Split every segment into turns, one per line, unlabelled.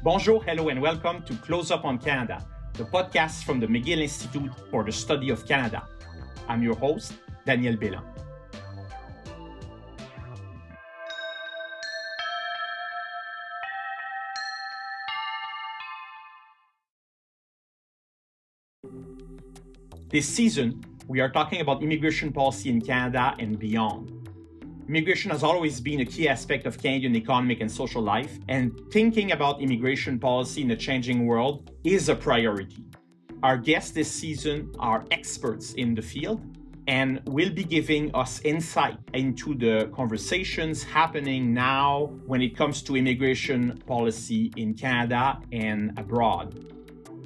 Bonjour, hello, and welcome to Close Up on Canada, the podcast from the McGill Institute for the Study of Canada. I'm your host, Daniel Béland. This season, we are talking about immigration policy in Canada and beyond. Immigration has always been a key aspect of Canadian economic and social life, and thinking about immigration policy in a changing world is a priority. Our guests this season are experts in the field and will be giving us insight into the conversations happening now when it comes to immigration policy in Canada and abroad.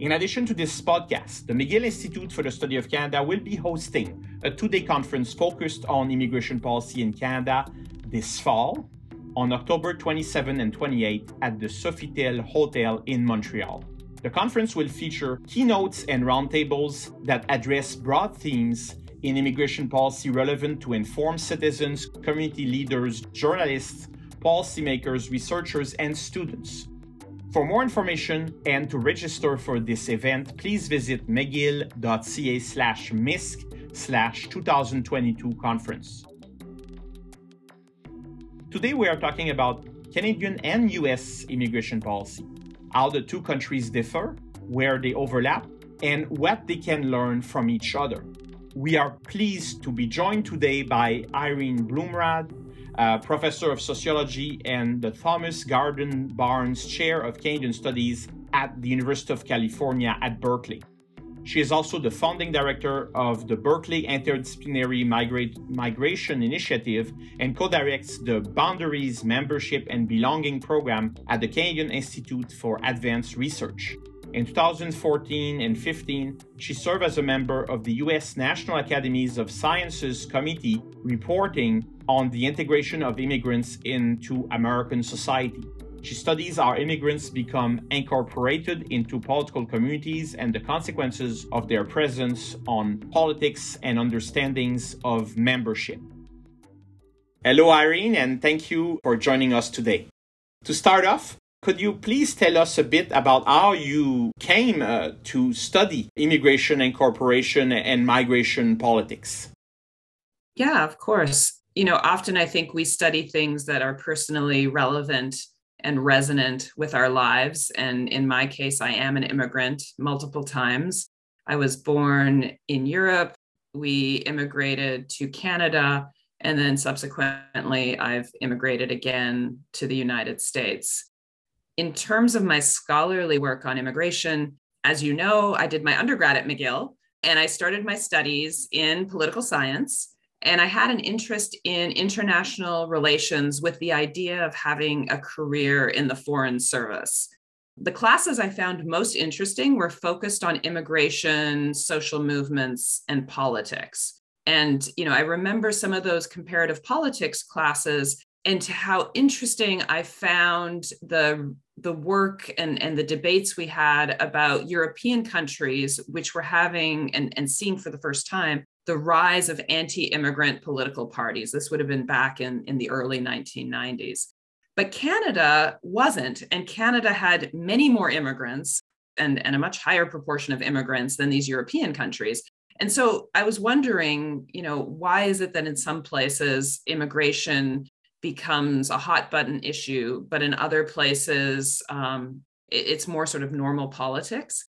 In addition to this podcast, the McGill Institute for the Study of Canada will be hosting a two day conference focused on immigration policy in Canada this fall on October 27 and 28 at the Sofitel Hotel in Montreal. The conference will feature keynotes and roundtables that address broad themes in immigration policy relevant to informed citizens, community leaders, journalists, policymakers, researchers, and students. For more information and to register for this event, please visit mcgill.ca slash MISC slash 2022 conference. Today we are talking about Canadian and US immigration policy, how the two countries differ, where they overlap, and what they can learn from each other. We are pleased to be joined today by Irene Bloemraad, uh, professor of sociology and the Thomas Garden Barnes Chair of Canadian Studies at the University of California at Berkeley. She is also the founding director of the Berkeley Interdisciplinary Migration Initiative and co directs the Boundaries Membership and Belonging Program at the Canadian Institute for Advanced Research. In 2014 and 15, she served as a member of the U.S. National Academies of Sciences Committee reporting on the integration of immigrants into American society. She studies how immigrants become incorporated into political communities and the consequences of their presence on politics and understandings of membership. Hello, Irene, and thank you for joining us today. To start off, could you please tell us a bit about how you came uh, to study immigration incorporation and migration politics?
Yeah, of course. You know, often I think we study things that are personally relevant and resonant with our lives. And in my case, I am an immigrant multiple times. I was born in Europe. We immigrated to Canada. And then subsequently, I've immigrated again to the United States. In terms of my scholarly work on immigration, as you know, I did my undergrad at McGill and I started my studies in political science. And I had an interest in international relations with the idea of having a career in the Foreign Service. The classes I found most interesting were focused on immigration, social movements, and politics. And, you know, I remember some of those comparative politics classes and to how interesting I found the the work and, and the debates we had about European countries, which were having and, and seeing for the first time the rise of anti-immigrant political parties. This would have been back in, in the early 1990s. But Canada wasn't, and Canada had many more immigrants and, and a much higher proportion of immigrants than these European countries. And so I was wondering, you know, why is it that in some places immigration becomes a hot button issue, but in other places, um, it, it's more sort of normal politics.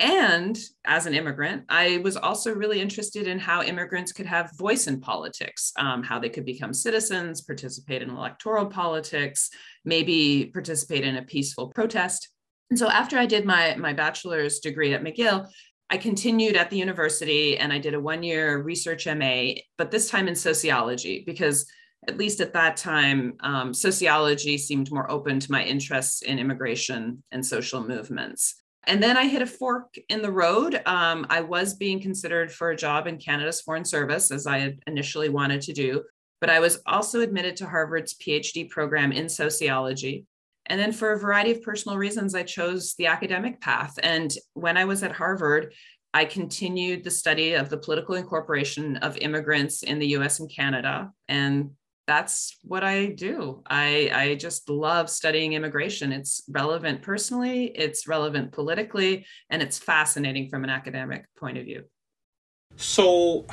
And as an immigrant, I was also really interested in how immigrants could have voice in politics, um, how they could become citizens, participate in electoral politics, maybe participate in a peaceful protest. And so after I did my, my bachelor's degree at McGill, I continued at the university and I did a one year research MA, but this time in sociology, because at least at that time, um, sociology seemed more open to my interests in immigration and social movements. And then I hit a fork in the road. Um, I was being considered for a job in Canada's Foreign Service, as I had initially wanted to do, but I was also admitted to Harvard's PhD program in sociology. And then, for a variety of personal reasons, I chose the academic path. And when I was at Harvard, I continued the study of the political incorporation of immigrants in the US and Canada. And that's what I do. I, I just love studying immigration. It's relevant personally, it's relevant politically, and it's fascinating from an academic point of view.
So,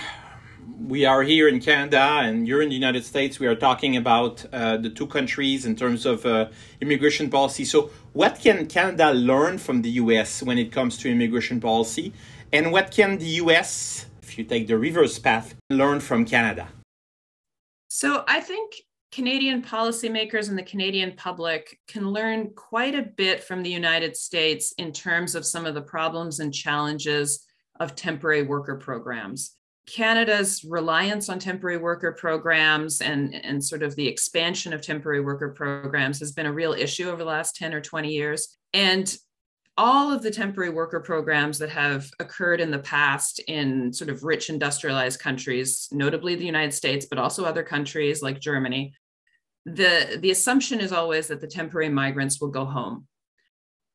we are here in Canada and you're in the United States. We are talking about uh, the two countries in terms of uh, immigration policy. So, what can Canada learn from the US when it comes to immigration policy? And what can the US, if you take the reverse path, learn from Canada?
So I think Canadian policymakers and the Canadian public can learn quite a bit from the United States in terms of some of the problems and challenges of temporary worker programs. Canada's reliance on temporary worker programs and, and sort of the expansion of temporary worker programs has been a real issue over the last 10 or 20 years. And all of the temporary worker programs that have occurred in the past in sort of rich industrialized countries, notably the United States, but also other countries like Germany, the, the assumption is always that the temporary migrants will go home.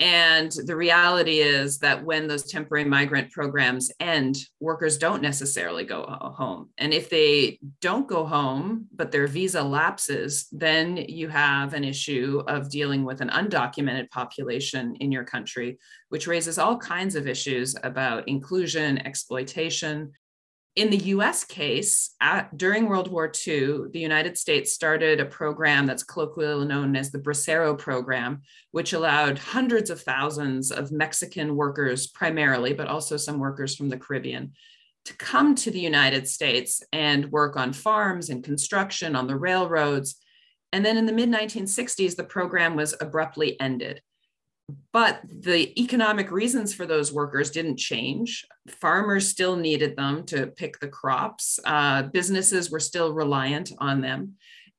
And the reality is that when those temporary migrant programs end, workers don't necessarily go home. And if they don't go home, but their visa lapses, then you have an issue of dealing with an undocumented population in your country, which raises all kinds of issues about inclusion, exploitation, in the US case, at, during World War II, the United States started a program that's colloquially known as the Bracero Program, which allowed hundreds of thousands of Mexican workers, primarily, but also some workers from the Caribbean, to come to the United States and work on farms and construction, on the railroads. And then in the mid 1960s, the program was abruptly ended but the economic reasons for those workers didn't change. Farmers still needed them to pick the crops. Uh, businesses were still reliant on them.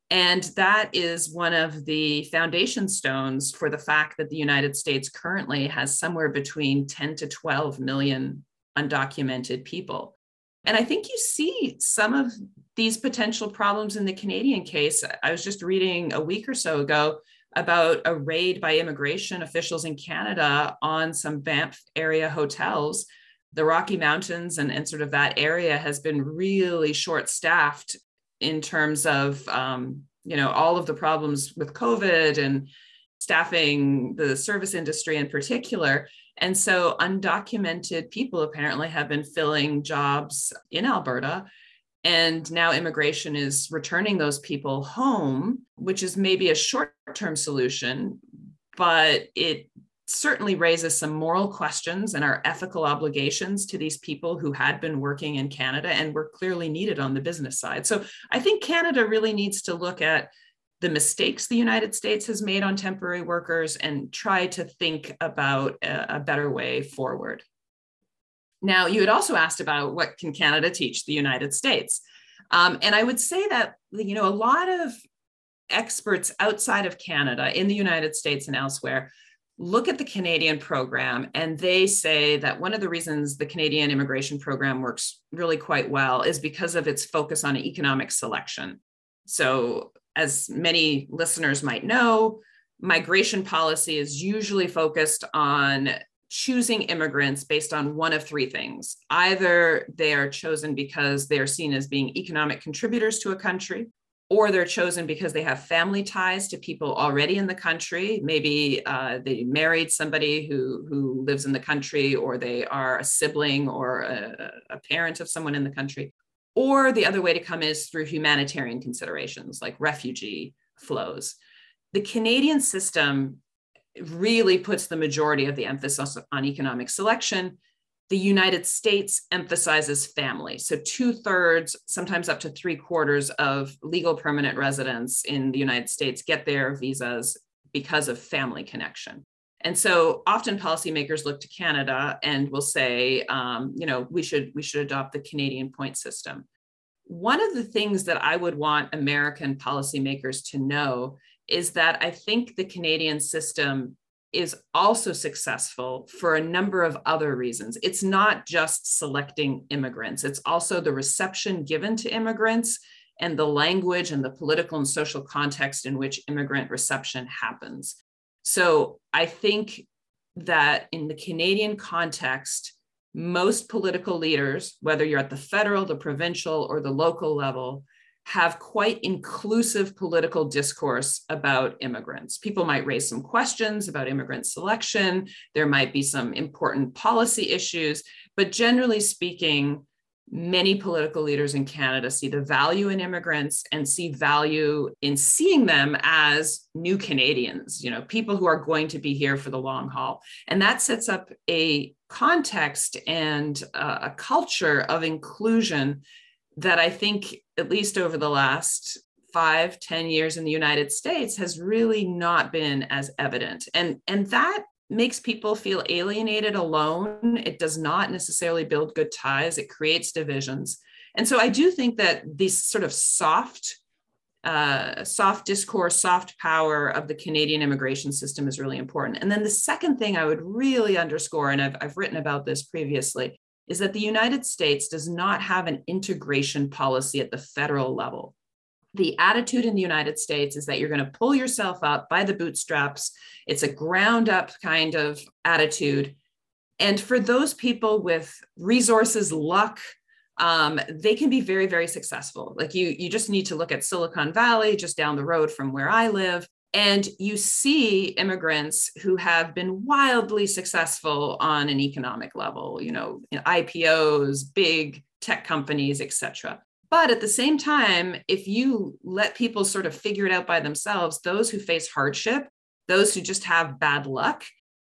And that is one of the foundation stones for the fact that the United States currently has somewhere between 10 to 12 million undocumented people. And I think you see some of these potential problems in the Canadian case. I was just reading a week or so ago about a raid by immigration officials in Canada on some Banff area hotels. The Rocky Mountains and, and sort of that area has been really short staffed in terms of, um, you know, all of the problems with COVID and staffing the service industry in particular. And so undocumented people apparently have been filling jobs in Alberta and now immigration is returning those people home, which is maybe a short term solution, but it certainly raises some moral questions and our ethical obligations to these people who had been working in Canada and were clearly needed on the business side. So I think Canada really needs to look at the mistakes the United States has made on temporary workers and try to think about a, a better way forward. Now, you had also asked about what can Canada teach the United States? Um, and I would say that, you know, a lot of experts outside of Canada in the United States and elsewhere look at the Canadian program and they say that one of the reasons the Canadian immigration program works really quite well is because of its focus on economic selection. So, as many listeners might know, migration policy is usually focused on choosing immigrants based on one of three things. Either they are chosen because they are seen as being economic contributors to a country, or they're chosen because they have family ties to people already in the country. Maybe uh, they married somebody who, who lives in the country, or they are a sibling or a, a parent of someone in the country. Or the other way to come is through humanitarian considerations like refugee flows. The Canadian system really puts the majority of the emphasis on economic selection. The United States emphasizes family. So, two thirds, sometimes up to three quarters of legal permanent residents in the United States get their visas because of family connection. And so often policymakers look to Canada and will say, um, you know, we should we should adopt the Canadian point system. One of the things that I would want American policymakers to know is that I think the Canadian system is also successful for a number of other reasons. It's not just selecting immigrants, it's also the reception given to immigrants and the language and the political and social context in which immigrant reception happens. So I think that in the Canadian context, most political leaders, whether you're at the federal, the provincial, or the local level, have quite inclusive political discourse about immigrants. People might raise some questions about immigrant selection. There might be some important policy issues, but generally speaking, many political leaders in Canada see the value in immigrants and see value in seeing them as new Canadians, you know, people who are going to be here for the long haul. And that sets up a context and a culture of inclusion that I think, at least over the last five, ten years in the United States, has really not been as evident. And, and that makes people feel alienated alone. It does not necessarily build good ties, it creates divisions. And so I do think that this sort of soft, uh, soft discourse, soft power of the Canadian immigration system is really important. And then the second thing I would really underscore, and I've, I've written about this previously, is that the United States does not have an integration policy at the federal level the attitude in the United States is that you're going to pull yourself up by the bootstraps. It's a ground up kind of attitude. And for those people with resources, luck, um, they can be very, very successful. Like you, you just need to look at Silicon Valley, just down the road from where I live. And you see immigrants who have been wildly successful on an economic level, you know, IPOs, big tech companies, et cetera. But at the same time, if you let people sort of figure it out by themselves, those who face hardship, those who just have bad luck,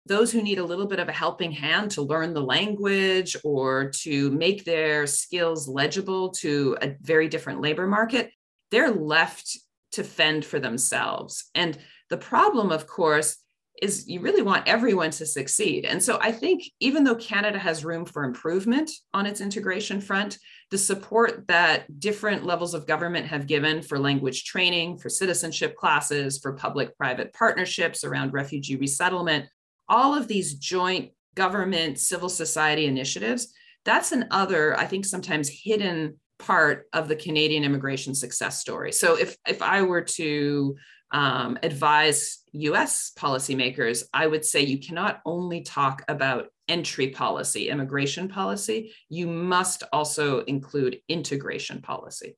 those who need a little bit of a helping hand to learn the language or to make their skills legible to a very different labor market, they're left to fend for themselves. And the problem, of course, is you really want everyone to succeed. And so I think even though Canada has room for improvement on its integration front, the support that different levels of government have given for language training, for citizenship classes, for public private partnerships around refugee resettlement, all of these joint government civil society initiatives, that's another, I think, sometimes hidden part of the Canadian immigration success story. So if if I were to um, advise US policymakers, I would say you cannot only talk about entry policy, immigration policy, you must also include integration policy.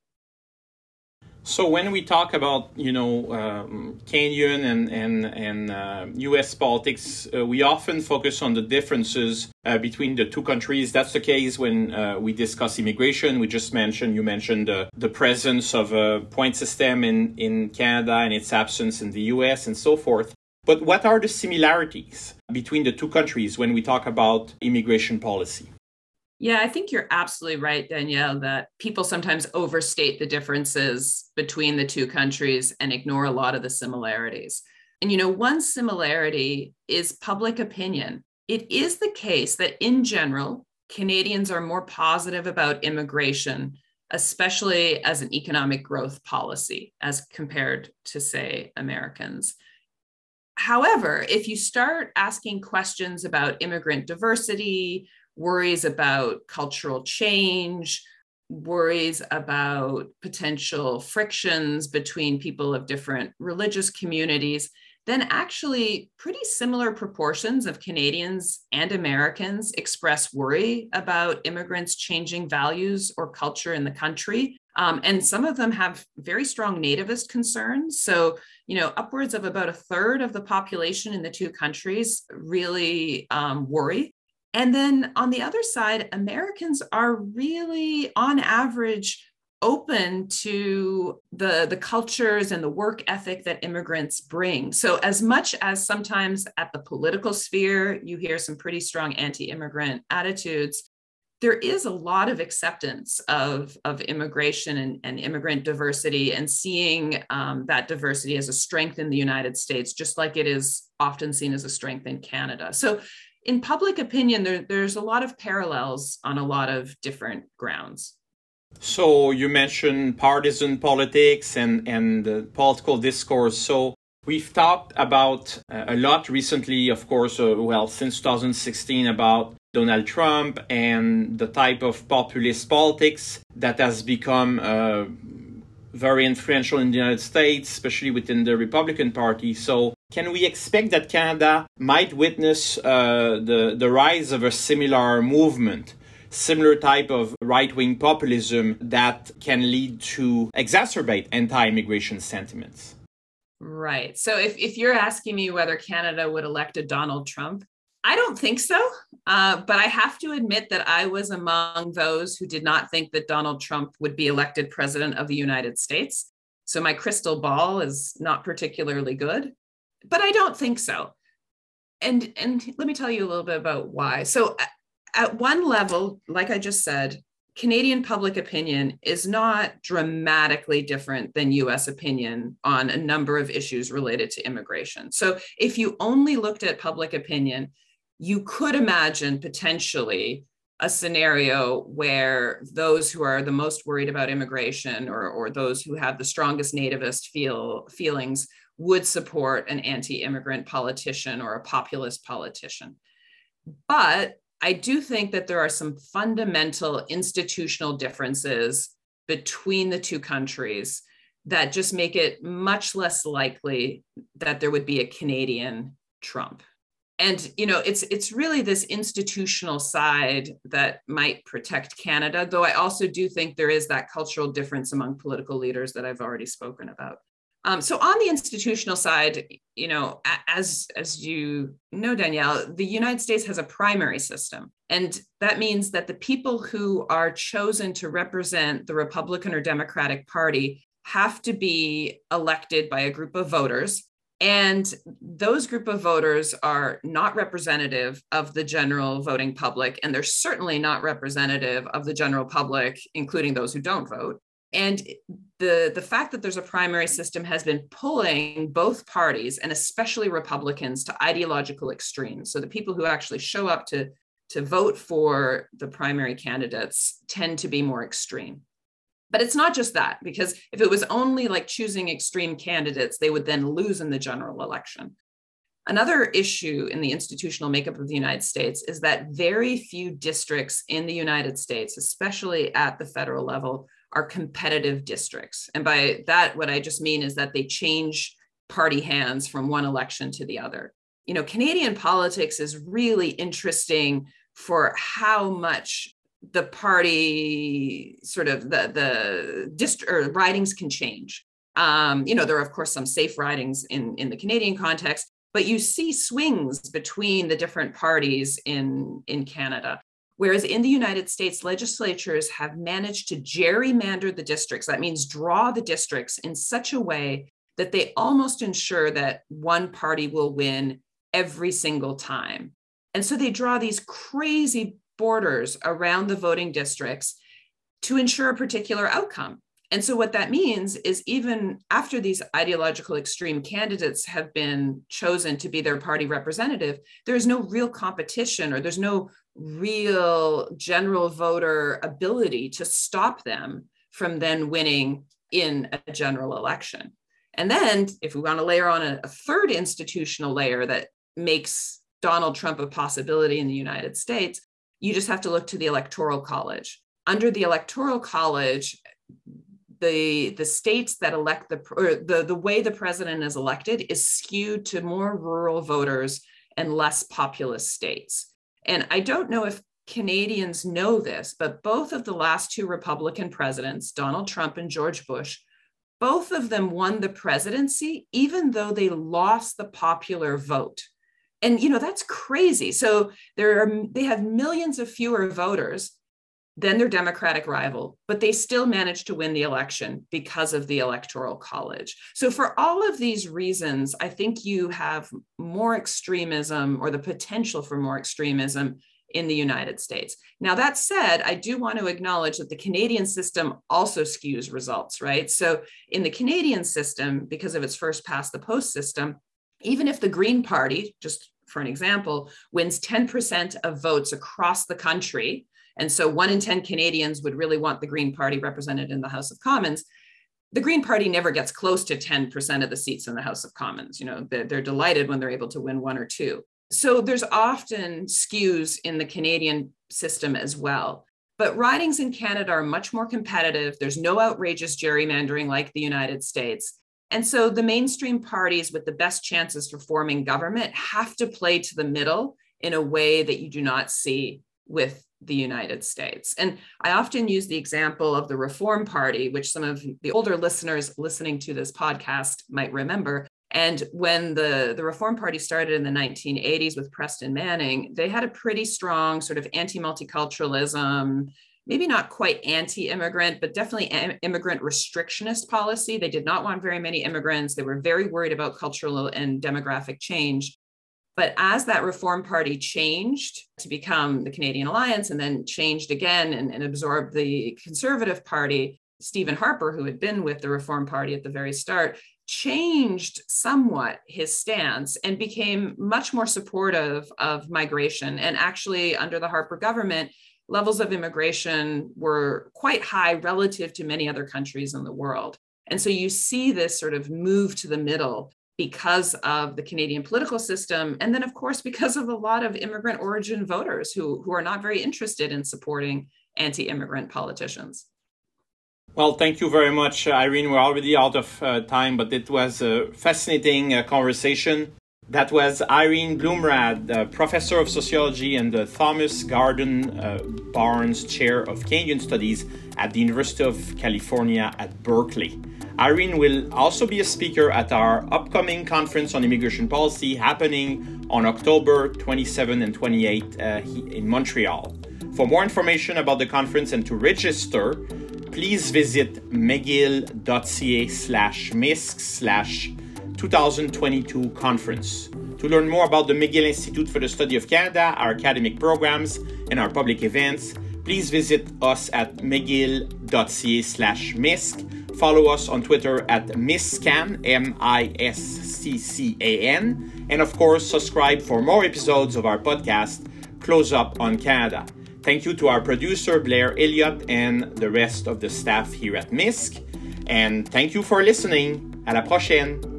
So when we talk about you know um, and and and uh, U.S. politics, uh, we often focus on the differences uh, between the two countries. That's the case when uh, we discuss immigration. We just mentioned you mentioned the presence of a point system in in Canada and its absence in the U.S. and so forth. But what are the similarities between the two countries when we talk about immigration policy?
Yeah, I think you're absolutely right, Danielle, that people sometimes overstate the differences between the two countries and ignore a lot of the similarities. And, you know, one similarity is public opinion. It is the case that in general, Canadians are more positive about immigration, especially as an economic growth policy, as compared to, say, Americans. However, if you start asking questions about immigrant diversity, worries about cultural change, worries about potential frictions between people of different religious communities, then actually pretty similar proportions of Canadians and Americans express worry about immigrants changing values or culture in the country. Um, and some of them have very strong nativist concerns. So, you know, upwards of about a third of the population in the two countries really um, worry and then on the other side, Americans are really, on average, open to the, the cultures and the work ethic that immigrants bring. So, as much as sometimes at the political sphere, you hear some pretty strong anti immigrant attitudes, there is a lot of acceptance of, of immigration and, and immigrant diversity and seeing um, that diversity as a strength in the United States, just like it is often seen as a strength in Canada. So in public opinion, there, there's a lot of parallels on a lot of different grounds.
So you mentioned partisan politics and and the political discourse. So we've talked about uh, a lot recently, of course, uh, well since 2016 about Donald Trump and the type of populist politics that has become uh, very influential in the United States, especially within the Republican Party. So can we expect that Canada might witness uh, the, the rise of a similar movement similar type of right-wing populism that can lead to exacerbate anti-immigration sentiments.
Right. So if, if you're asking me whether Canada would elect a Donald Trump, I don't think so. Uh, but I have to admit that I was among those who did not think that Donald Trump would be elected president of the United States. So my crystal ball is not particularly good, but I don't think so. And, and let me tell you a little bit about why. So at one level, like I just said, Canadian public opinion is not dramatically different than US opinion on a number of issues related to immigration. So if you only looked at public opinion, you could imagine potentially a scenario where those who are the most worried about immigration or, or those who have the strongest nativist feel feelings would support an anti-immigrant politician or a populist politician. But I do think that there are some fundamental institutional differences between the two countries that just make it much less likely that there would be a Canadian Trump. And you know, it's it's really this institutional side that might protect Canada, though I also do think there is that cultural difference among political leaders that I've already spoken about. Um, so on the institutional side, you know, as as you know, Danielle, the United States has a primary system, and that means that the people who are chosen to represent the Republican or Democratic Party have to be elected by a group of voters. And those group of voters are not representative of the general voting public, and they're certainly not representative of the general public, including those who don't vote. And the, the fact that there's a primary system has been pulling both parties and especially Republicans to ideological extremes. So the people who actually show up to, to vote for the primary candidates tend to be more extreme. But it's not just that, because if it was only like choosing extreme candidates, they would then lose in the general election. Another issue in the institutional makeup of the United States is that very few districts in the United States, especially at the federal level, are competitive districts. And by that, what I just mean is that they change party hands from one election to the other. You know, Canadian politics is really interesting for how much the party sort of the the district or ridings can change. Um, you know, there are of course some safe ridings in in the Canadian context, but you see swings between the different parties in in Canada. Whereas in the United States, legislatures have managed to gerrymander the districts. That means draw the districts in such a way that they almost ensure that one party will win every single time. And so they draw these crazy borders around the voting districts to ensure a particular outcome. And so, what that means is, even after these ideological extreme candidates have been chosen to be their party representative, there is no real competition or there's no real general voter ability to stop them from then winning in a general election. And then, if we want to layer on a, a third institutional layer that makes Donald Trump a possibility in the United States, you just have to look to the Electoral College. Under the Electoral College, the the states that elect the or the the way the president is elected is skewed to more rural voters and less populous states. And I don't know if Canadians know this, but both of the last two Republican presidents, Donald Trump and George Bush, both of them won the presidency even though they lost the popular vote. And you know that's crazy. So there are they have millions of fewer voters than their Democratic rival, but they still managed to win the election because of the Electoral College. So, for all of these reasons, I think you have more extremism or the potential for more extremism in the United States. Now, that said, I do want to acknowledge that the Canadian system also skews results, right? So, in the Canadian system, because of its first past the post system, even if the Green Party, just for an example, wins 10% of votes across the country, and so one in 10 Canadians would really want the Green Party represented in the House of Commons. The Green Party never gets close to 10% of the seats in the House of Commons. You know, they're, they're delighted when they're able to win one or two. So there's often skews in the Canadian system as well. But ridings in Canada are much more competitive. There's no outrageous gerrymandering like the United States. And so the mainstream parties with the best chances for forming government have to play to the middle in a way that you do not see with the United States. And I often use the example of the Reform Party, which some of the older listeners listening to this podcast might remember. And when the, the Reform Party started in the 1980s with Preston Manning, they had a pretty strong sort of anti multiculturalism, maybe not quite anti immigrant, but definitely immigrant restrictionist policy. They did not want very many immigrants. They were very worried about cultural and demographic change. But as that Reform Party changed to become the Canadian Alliance and then changed again and, and absorbed the Conservative Party, Stephen Harper, who had been with the Reform Party at the very start, changed somewhat his stance and became much more supportive of migration. And actually, under the Harper government, levels of immigration were quite high relative to many other countries in the world. And so you see this sort of move to the middle because of the Canadian political system. And then, of course, because of a lot of immigrant origin voters who, who are not very interested in supporting anti immigrant politicians.
Well, thank you very much, Irene. We're already out of uh, time, but it was a fascinating uh, conversation. That was Irene Bloemraad, uh, professor of sociology and the Thomas Garden uh, Barnes Chair of Canadian Studies at the University of California at Berkeley. Irene will also be a speaker at our upcoming conference on immigration policy happening on October 27 and 28 uh, in Montreal. For more information about the conference and to register, please visit mcgill.ca slash misc slash 2022 conference. To learn more about the McGill Institute for the Study of Canada, our academic programs, and our public events, please visit us at mcgill.ca slash misc. Follow us on Twitter at miscan, M-I-S-C-C-A-N, and of course, subscribe for more episodes of our podcast, Close Up on Canada. Thank you to our producer, Blair Elliott, and the rest of the staff here at MISC. And thank you for listening. À la prochaine.